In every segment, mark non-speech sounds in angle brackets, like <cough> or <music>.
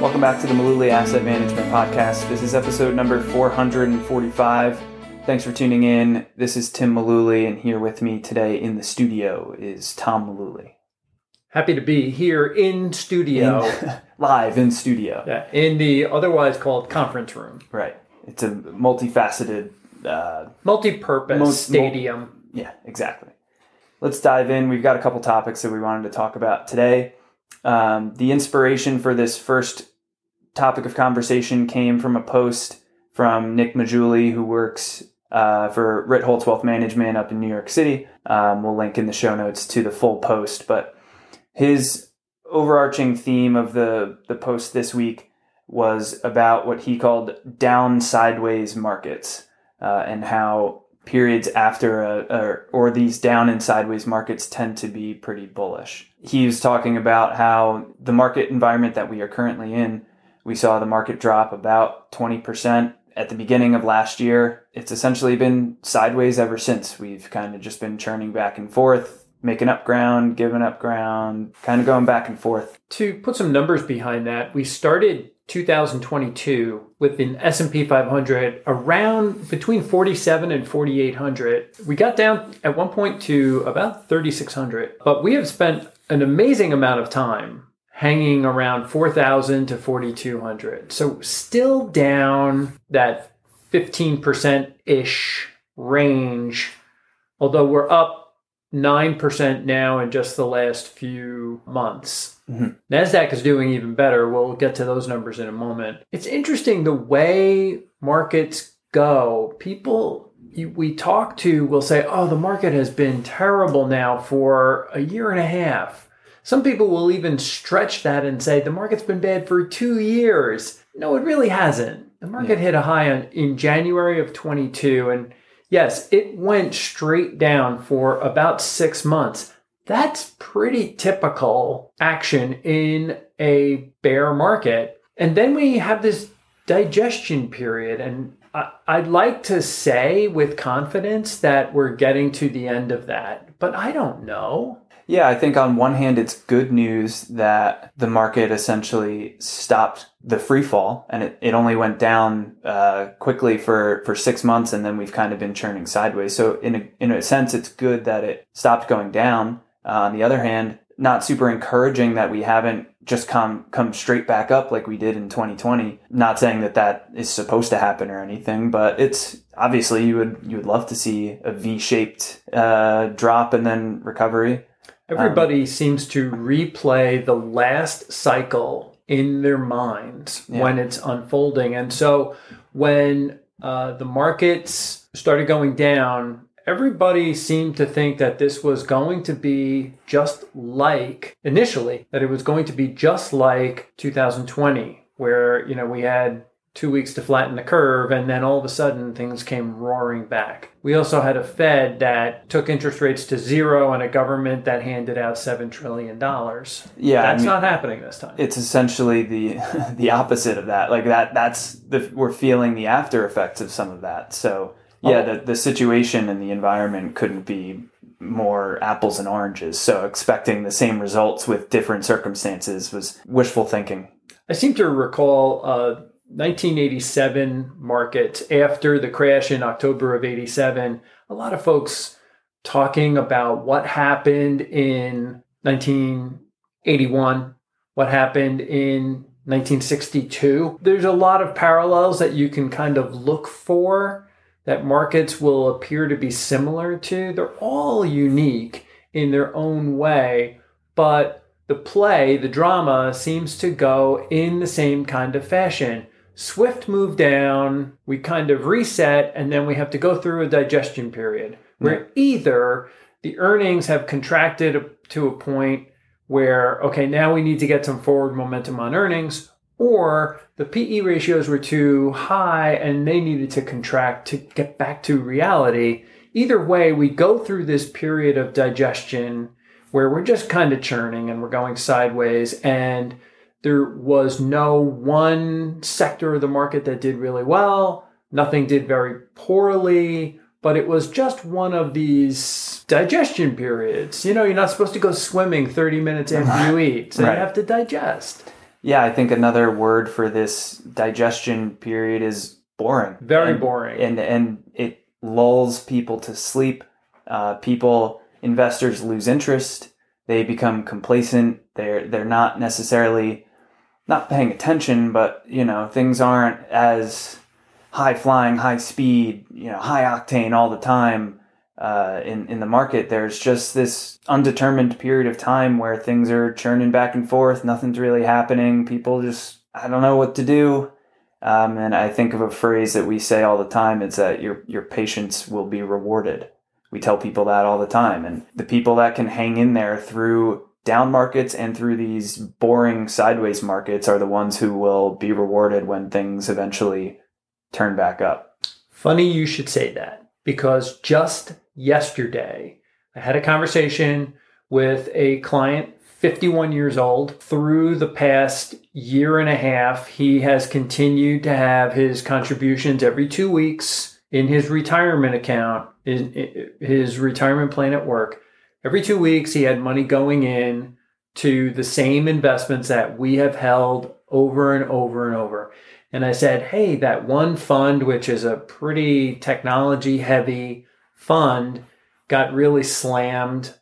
Welcome back to the Mullooly Asset Management Podcast. This is episode number 445. Thanks for tuning in. This is Tim Mullooly, and here with me today in the studio is Tom Mullooly. Happy to be here in studio, In- <laughs> live in studio. yeah, in the otherwise called conference room, Right. It's a multifaceted. Uh, multi-purpose Mul- stadium. yeah, exactly. Let's dive in. We've got a couple topics that we wanted to talk about today. Um, the inspiration for this first topic of conversation came from a post from Nick Maggiulli, who works uh, for Ritholtz Wealth Management up in New York City. Um, we'll link in the show notes to the full post, but his overarching theme of the the post this week was about what he called down sideways markets uh, and how periods after a, or, or these down and sideways markets tend to be pretty bullish. He was talking about how the market environment that we are currently in, we saw the market drop about 20% at the beginning of last year. It's essentially been sideways ever since. We've kind of just been churning back and forth, making up ground, giving up ground, kind of going back and forth. To put some numbers behind that, we started 2022 with an S&P 500 around between 47 and 4800. We got down at one point to about 3600, but we have spent an amazing amount of time hanging around 4000 to 4200. So still down that 15% ish range, although we're up 9% now in just the last few months. Mhm. NASDAQ is doing even better. We'll get to those numbers in a moment. It's interesting the way markets go. People we talk to will say, oh, the market has been terrible now for a year and a half. Some people will even stretch that and say the market's been bad for two years. No, it really hasn't. The market hit a high in January of 22, and yes, it went straight down for about six months. That's pretty typical action in a bear market. And then we have this digestion period. And I, I'd like to say with confidence that we're getting to the end of that, but I don't know. Yeah, I think on one hand, it's good news that the market essentially stopped the free fall and it, it only went down uh, quickly for, for six months and then we've kind of been churning sideways. So, in a, in a sense, it's good that it stopped going down. Uh, on the other hand, not super encouraging that we haven't just come come straight back up like we did in 2020. Not saying that that is supposed to happen or anything, but it's obviously you would you would love to see a V-shaped uh, drop and then recovery. Everybody seems to replay the last cycle in their minds Yeah. when it's unfolding. And so when uh, the markets started going down, everybody seemed to think that this was going to be just like initially, that it was going to be just like 2020, where, you know, we had two weeks to flatten the curve, and then all of a sudden things came roaring back. We also had a Fed that took interest rates to zero and a government that handed out $7 trillion. Yeah, I That's mean- not happening this time. it's essentially the <laughs> the opposite of that. Like that that's the we're feeling the after effects of some of that. So yeah, Oh. the the situation and the environment couldn't be more apples and oranges. So expecting the same results with different circumstances was wishful thinking. I seem to recall uh, 1987 market after the crash in October of 87. A lot of folks talking about what happened in 1981, what happened in 1962. There's a lot of parallels that you can kind of look for that markets will appear to be similar to. They're all unique in their own way, but the play, the drama, seems to go in the same kind of fashion. Swift move down, we kind of reset, and then we have to go through a digestion period where either the earnings have contracted to a point where, okay, now we need to get some forward momentum on earnings, or the PE ratios were too high and they needed to contract to get back to reality. Either way, we go through this period of digestion where we're just kind of churning and we're going sideways and there was no one sector of the market that did really well nothing did very poorly but it was just one of these digestion periods. You know, you're not supposed to go swimming 30 minutes after you <laughs> eat, so Right. you have to digest. Yeah, I think another word for this digestion period is boring. Very And- boring. and and it lulls people to sleep. Uh, people, investors lose interest. They become complacent. They're they're not necessarily not paying attention, but you know things aren't as high flying, high speed, you know, high octane all the time. Uh, in in the market, there's just this undetermined period of time where things are churning back and forth. Nothing's really happening. People just I don't know what to do. Um, and I think of a phrase that we say all the time is that your your patience will be rewarded. We tell people that all the time, and the people that can hang in there through down markets and through these boring sideways markets are the ones who will be rewarded when things eventually turn back up. Funny you should say that because just yesterday I had a conversation with a client, 51 years old. Through the past year and a half, he has continued to have his contributions every two weeks in his retirement account, in his retirement plan at work. Every two weeks, he had money going in to the same investments that we have held over and over and over. And I said, hey, that one fund, which is a pretty technology heavy fund, got really slammed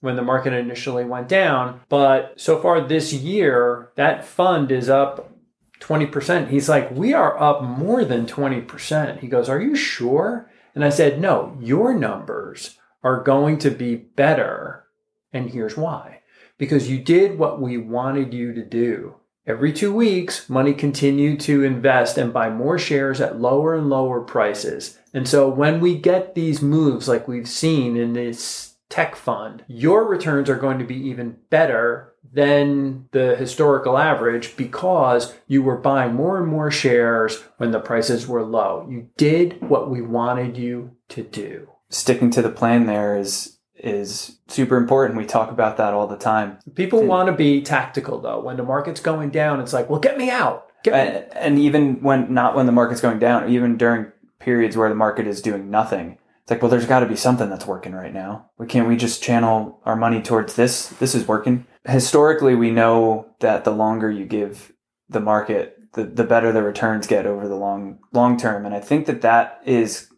when the market initially went down. But so far this year, that fund is up 20%. He's like, we are up more than 20%. He goes, are you sure? And I said, no, your numbers are going to be better. And here's why because you did what we wanted you to do. Every two weeks, money continued to invest and buy more shares at lower and lower prices. And so when we get these moves like we've seen in this tech fund, your returns are going to be even better than the historical average because you were buying more and more shares when the prices were low. You did what we wanted you to do. Sticking to the plan there is is super important. We talk about that all the time. People want to be tactical though. When the market's going down, it's like, well, get me out. Get me and, and even when not when the market's going down, even during periods where the market is doing nothing, it's like, well, there's got to be something that's working right now. We can't we just channel our money towards this? This is working. Historically, we know that the longer you give the market, the the better the returns get over the long long term. And I think that that is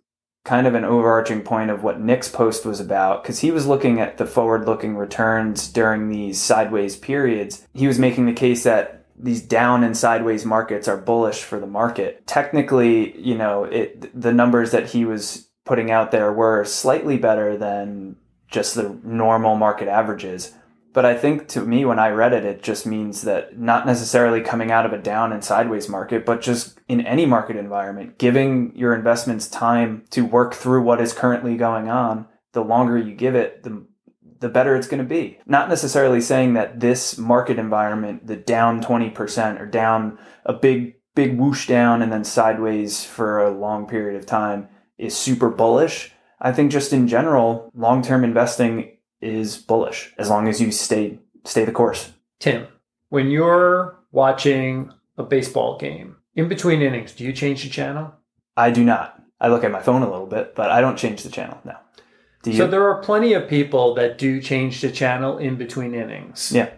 kind of an overarching point of what Nick's post was about because he was looking at the forward looking returns during these sideways periods. He was making the case that these down and sideways markets are bullish for the market. Technically, you know, it the numbers that he was putting out there were slightly better than just the normal market averages. But I think to me, when I read it, it just means that not necessarily coming out of a down and sideways market, but just in any market environment, giving your investments time to work through what is currently going on. The longer you give it, the the better it's going to be. Not necessarily saying that this market environment, the down 20% or down a big, big whoosh down and then sideways for a long period of time is super bullish. I think just in general, long term investing is bullish as long as you stay stay the course. Tim, when you're watching a baseball game, in between innings, do you change the channel? I do not. I look at my phone a little bit, but I don't change the channel. No. Do you? So there are plenty of people that do change the channel in between innings. Yeah.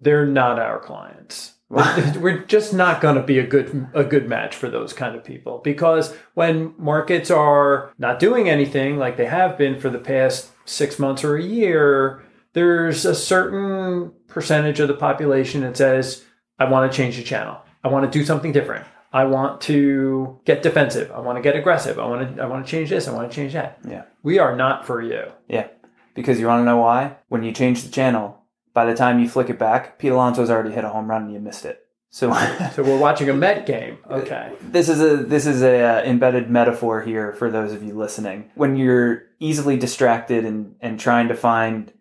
They're not our clients. We're, <laughs> <laughs> just not going to be a good a good match for those kind of people because when markets are not doing anything like they have been for the past 6 months or a year, there's a certain percentage of the population that says I want to change the channel. I want to do something different. I want to get defensive. I want to get aggressive. I want to I want to change this. I want to change that. Yeah. We are not for you. Yeah. Because you want to know why? When you change the channel, by the time you flick it back, Pete Alonso's already hit a home run and you missed it. So <laughs> So we're watching a Met game. Okay. this is a this is a uh, embedded metaphor here for those of you listening. When you're easily distracted and and trying to find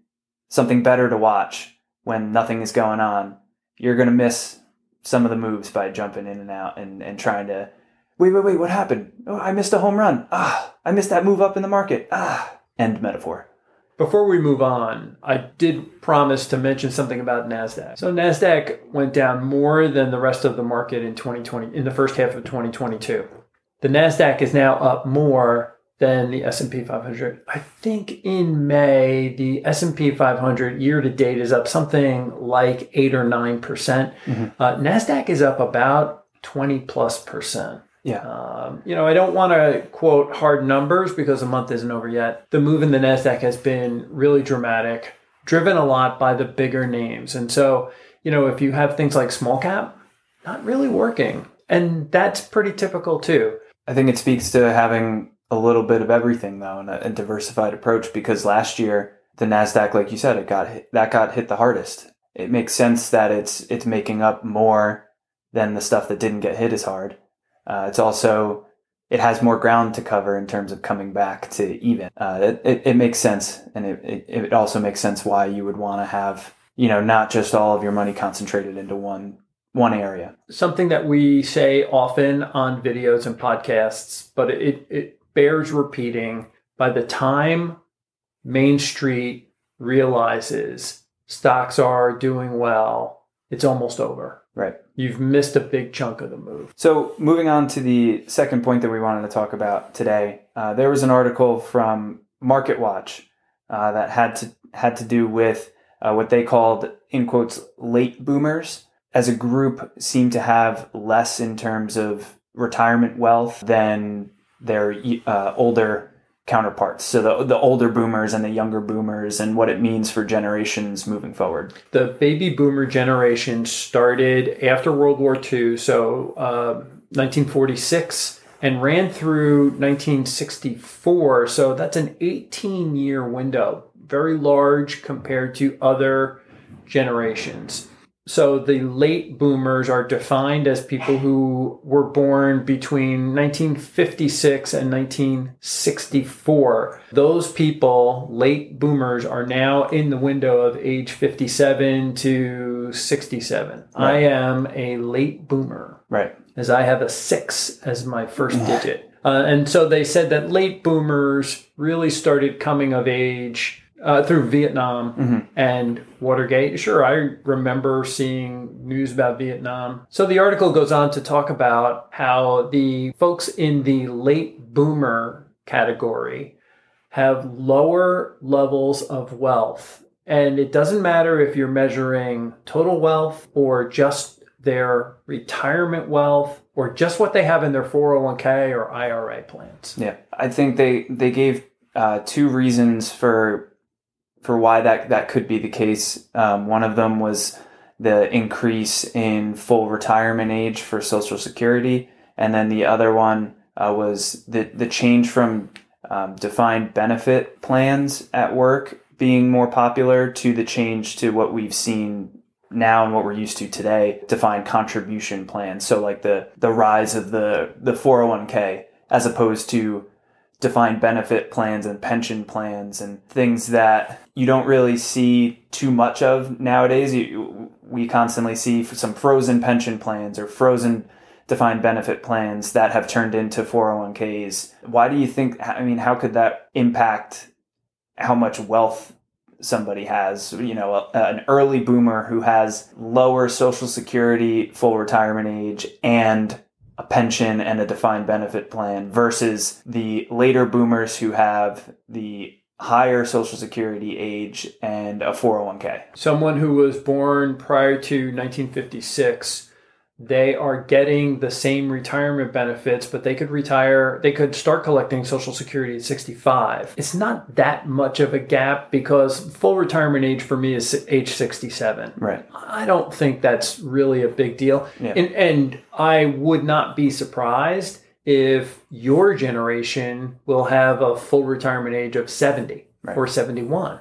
something better to watch when nothing is going on, you're going to miss some of the moves by jumping in and out and and trying to wait wait wait what happened? Oh, I missed a home run. Ah, I missed that move up in the market. Ah, end metaphor. Before we move on, I did promise to mention something about Nasdaq. So Nasdaq went down more than the rest of the market in 2020 in the first half of 2022. The Nasdaq is now up more than the S&P 500. I think in May the S&P 500 year to date is up something like 8 or 9%. percent uh, Nasdaq is up about 20 plus percent. Yeah. Um, you know, I don't want to quote hard numbers because the month isn't over yet. The move in the NASDAQ has been really dramatic, driven a lot by the bigger names. And so, you know, if you have things like small cap, not really working. And that's pretty typical too. I think it speaks to having a little bit of everything though, and a, diversified approach. Because last year the Nasdaq, like you said, it got hit, that got hit the hardest. It makes sense that it's it's making up more than the stuff that didn't get hit as hard. Uh, it's also it has more ground to cover in terms of coming back to even. Uh, it, it, makes sense, and it, it, it also makes sense why you would want to have you know not just all of your money concentrated into one one area. Something that we say often on videos and podcasts, but it, it bears repeating. By the time Main Street realizes stocks are doing well, it's almost over. Right. You've missed a big chunk of the move. So, moving on to the second point that we wanted to talk about today, uh, there was an article from Market Watch uh, that had to had to do with uh, what they called, in quotes, late boomers. As a group, seem to have less in terms of retirement wealth than their uh, older counterparts. So the the older boomers and the younger boomers, and what it means for generations moving forward. The baby boomer generation started after World War II, so uh, 1946, and ran through 1964. So that's an 18 year window, very large compared to other generations. So the late boomers are defined as people who were born between 1956 and 1964. Those people, late boomers, are now in the window of age 57 to 67. Right. I am a late boomer. Right. As I have a six as my first digit. Uh, and so they said that late boomers really started coming of age uh, through Vietnam mm-hmm. and Watergate. Sure, I remember seeing news about Vietnam. So the article goes on to talk about how the folks in the late boomer category have lower levels of wealth. And it doesn't matter if you're measuring total wealth or just their retirement wealth or just what they have in their 401k or IRA plans. Yeah, I think they they gave uh, two reasons for for why that that could be the case. Um, one of them was the increase in full retirement age for Social Security, and then the other one uh, was the the change from um, defined benefit plans at work being more popular to the change to what we've seen now and what we're used to today defined contribution plans so like the the rise of the the 401k as opposed to defined benefit plans and pension plans and things that you don't really see too much of nowadays. You, we constantly see some frozen pension plans or frozen defined benefit plans that have turned into 401ks. Why do you think, I mean, how could that impact how much wealth somebody has? You know, a, an early boomer who has lower social security, full retirement age, and a pension and a defined benefit plan versus the later boomers who have the higher social security age and a 401k. Someone who was born prior to 1956 they are getting the same retirement benefits, but they could retire, they could start collecting Social Security at 65. It's not that much of a gap because full retirement age for me is age 67. Right. I don't think that's really a big deal. Yeah. And, and I would not be surprised if your generation will have a full retirement age of 70 right. or 71.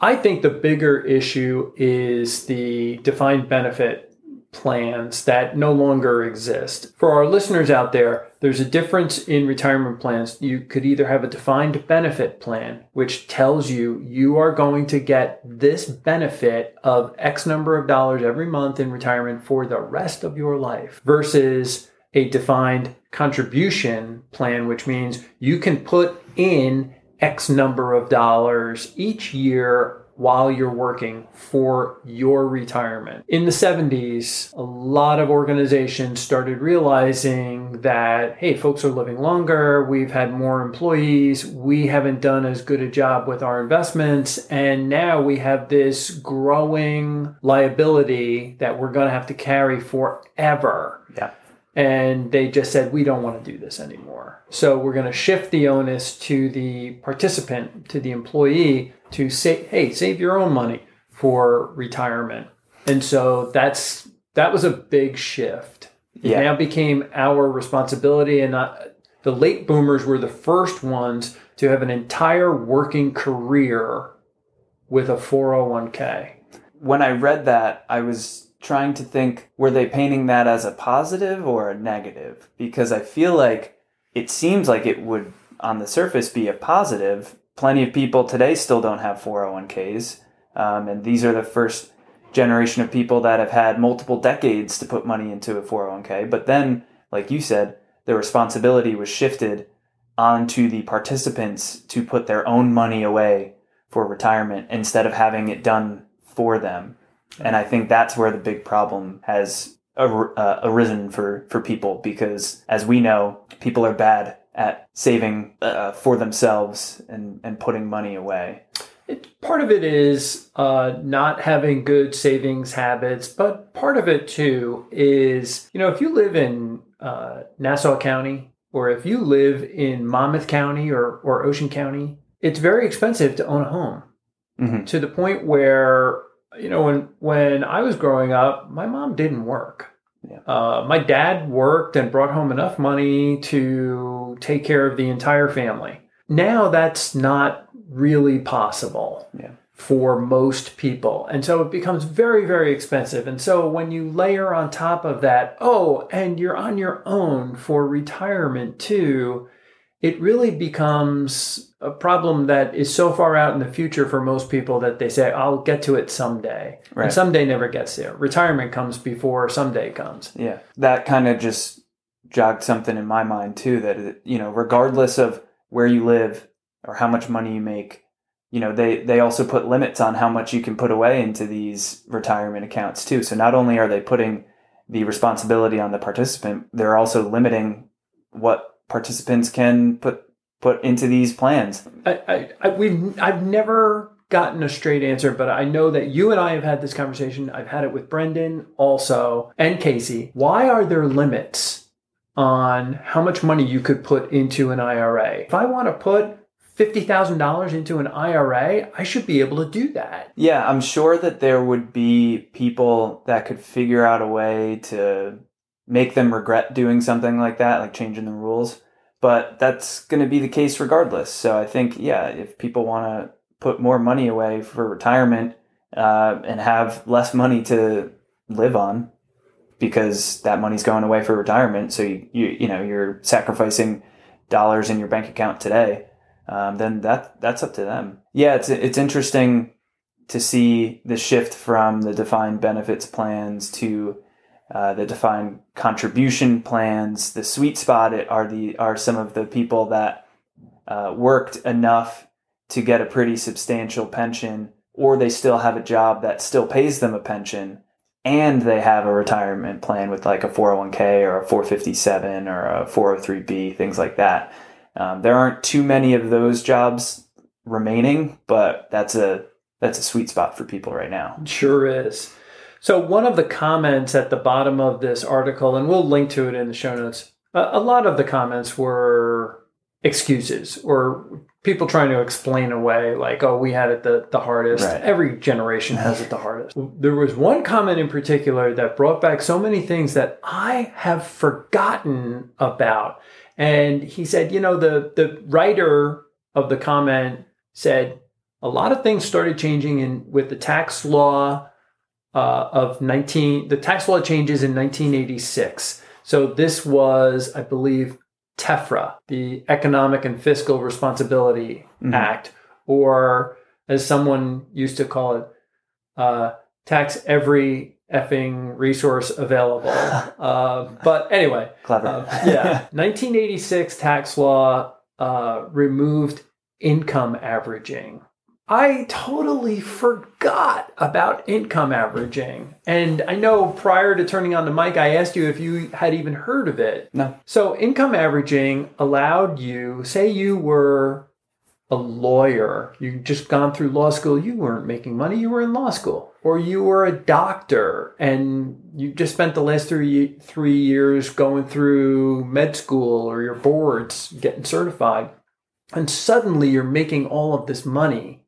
I think the bigger issue is the defined benefit plans that no longer exist. For our listeners out there, there's a difference in retirement plans. You could either have a defined benefit plan, which tells you you are going to get this benefit of X number of dollars every month in retirement for the rest of your life, versus a defined contribution plan, which means you can put in X number of dollars each year while you're working for your retirement. In the 70s, a lot of organizations started realizing that, hey, folks are living longer, we've had more employees, we haven't done as good a job with our investments, and now we have this growing liability that we're going to have to carry forever. Yeah. And they just said, we don't want to do this anymore. So we're going to shift the onus to the participant, to the employee, to say, hey, save your own money for retirement. And so that's that was a big shift. It Yeah. now became our responsibility, and uh, the late boomers were the first ones to have an entire working career with a 401k. When I read that, I was trying to think were they painting that as a positive or a negative? Because I feel like it seems like it would, on the surface, be a positive. Plenty of people today still don't have 401ks. Um, and these are the first generation of people that have had multiple decades to put money into a 401k. But then, like you said, the responsibility was shifted onto the participants to put their own money away for retirement instead of having it done for them. And I think that's where the big problem has ar- uh, arisen for, for people because, as we know, people are bad at saving uh, for themselves and, and putting money away. It, part of it is uh, not having good savings habits, but part of it too is, you know, if you live in uh, Nassau County or if you live in Monmouth County or, or Ocean County, it's very expensive to own a home Mhm. to the point where, you know, when, when I was growing up, my mom didn't work. Yeah. Uh, my dad worked and brought home enough money to take care of the entire family. Now that's not really possible Yeah. for most people. And so it becomes very, very expensive. And so when you layer on top of that, oh, and you're on your own for retirement too, it really becomes a problem that is so far out in the future for most people that they say, I'll get to it someday. Right. And someday never gets there. Retirement comes before someday comes. Yeah, that kind of just jogged something in my mind too. That it- you know, regardless of where you live or how much money you make, you know, they they also put limits on how much you can put away into these retirement accounts too. So not only are they putting the responsibility on the participant, they're also limiting what participants can put put into these plans. I, I, I we've I've never gotten a straight answer, but I know that you and I have had this conversation. I've had it with Brendan also and Casey. Why are there limits on how much money you could put into an IRA? If I want to put fifty thousand dollars into an IRA, I should be able to do that. Yeah, I'm sure that there would be people that could figure out a way to make them regret doing something like that, like changing the rules. But that's going to be the case regardless. So I think, yeah, if people want to put more money away for retirement uh, and have less money to live on, because that money's going away for retirement, so you you, you know you're sacrificing dollars in your bank account today, um, then that that's up to them. Yeah, it's it's interesting to see the shift from the defined benefits plans to uh, the defined contribution plans. The sweet spot are the are some of the people that uh, worked enough to get a pretty substantial pension, or they still have a job that still pays them a pension, and they have a retirement plan with like a 401k or a 457 or a 403b, things like that. Um, there aren't too many of those jobs remaining, but that's a that's a sweet spot for people right now. Sure is. So one of the comments at the bottom of this article, and we'll link to it in the show notes. A a lot of the comments were excuses or people trying to explain away, like, "Oh, we had it the, the hardest." Right. Every generation has it the hardest. There was one comment in particular that brought back so many things that I have forgotten about. And he said, you know, the the writer of the comment said a lot of things started changing in with the tax law uh, of 19 the tax law changes in 1986 so this was i believe tefra the economic and fiscal responsibility Mhm. act or as someone used to call it uh, tax every effing resource available <laughs> uh, but anyway Clever. uh, yeah <laughs> 1986 tax law uh, removed income averaging. I totally forgot about income averaging. And I know prior to turning on the mic, I asked you if you had even heard of it. No. So, income averaging allowed you, say you were a lawyer, you just gone through law school, you weren't making money, you were in law school. Or you were a doctor and you just spent the last three, three years going through med school or your boards getting certified. And suddenly you're making all of this money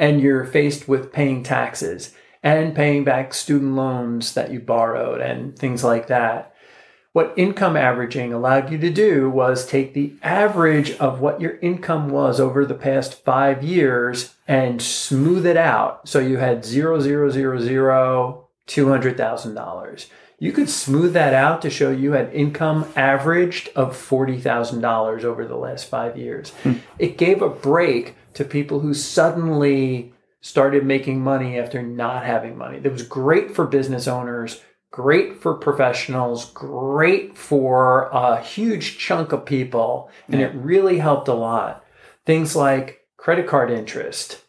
and you're faced with paying taxes and paying back student loans that you borrowed and things like that. What income averaging allowed you to do was take the average of what your income was over the past five years and smooth it out. So you had zero, zero, zero, zero, $200,000. You could smooth that out to show you had income averaged of $40,000 over the last five years. Hmm. It gave a break to people who suddenly started making money after not having money. That was great for business owners, great for professionals, great for a huge chunk of people, and Yeah. it really helped a lot. Things like credit card interest,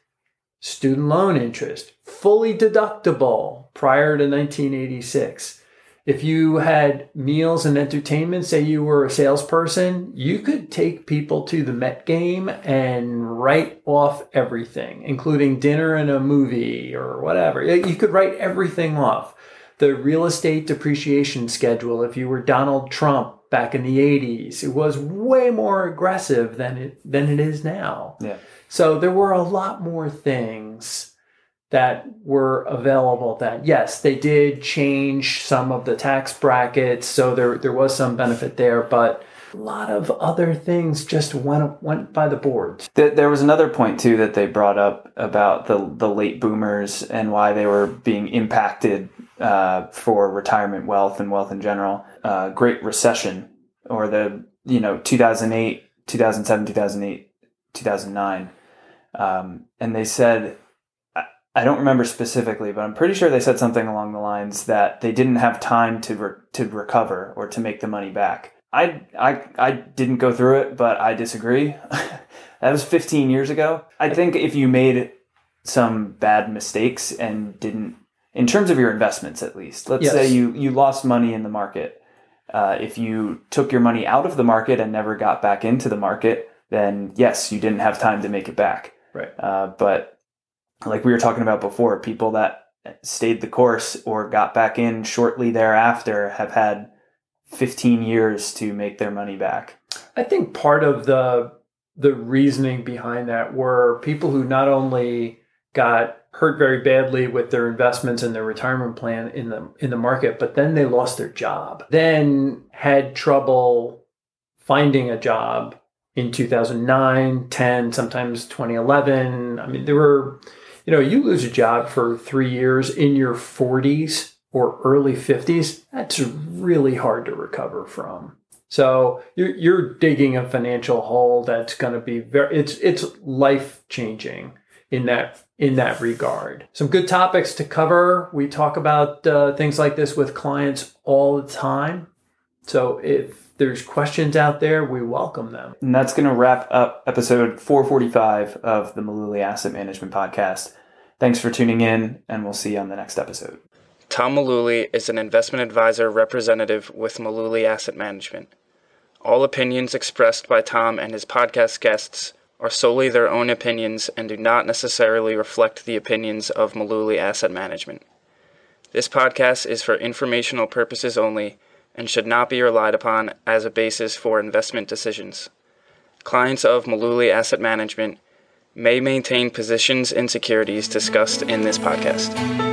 student loan interest, fully deductible prior to 1986 if you had meals and entertainment, say you were a salesperson, you could take people to the Met game and write off everything, including dinner and a movie or whatever. You could write everything off. The real estate depreciation schedule, if you were Donald Trump back in the 80s, it was way more aggressive than it than it is now. Yeah. So there were a lot more things that were available then. Yes, they did change some of the tax brackets, so there there was some benefit there, but a lot of other things just went went by the boards. There was another point too that they brought up about the the late boomers and why they were being impacted uh, for retirement wealth and wealth in general. Uh, Great Recession or the you know 2008, 2007, 2008, 2009, um, and they said. I- don't remember specifically, but I'm pretty sure they said something along the lines that they didn't have time to re- to recover or to make the money back. I I I didn't go through it, but I disagree. <laughs> that was 15 years ago. I think if you made some bad mistakes and didn't, in terms of your investments at least, let's Yes. say you you lost money in the market. Uh, if you took your money out of the market and never got back into the market, then yes, you didn't have time to make it back. Right. Uh, but like we were talking about before, people that stayed the course or got back in shortly thereafter have had 15 years to make their money back. I think part of the the reasoning behind that were people who not only got hurt very badly with their investments and their retirement plan in the in the market, but then they lost their job. Then had trouble finding a job in 2009, 10, sometimes 2011. I mean, there were you know, you lose a job for 3 years in your 40s or early 50s, that's really hard to recover from. So you're, you're digging a financial hole that's going to be very it's it's life changing in that in that regard. Some good topics to cover. We talk about uh, things like this with clients all the time. So if there's questions out there, we welcome them. And that's going to wrap up episode 445 of the Mullooly Asset Management Podcast. Thanks for tuning in, and we'll see you on the next episode. Tom Mullooly is an investment advisor representative with Mullooly Asset Management. All opinions expressed by Tom and his podcast guests are solely their own opinions and do not necessarily reflect the opinions of Mullooly Asset Management. This podcast is for informational purposes only and should not be relied upon as a basis for investment decisions. Clients of Mullooly Asset Management may maintain positions in securities discussed in this podcast.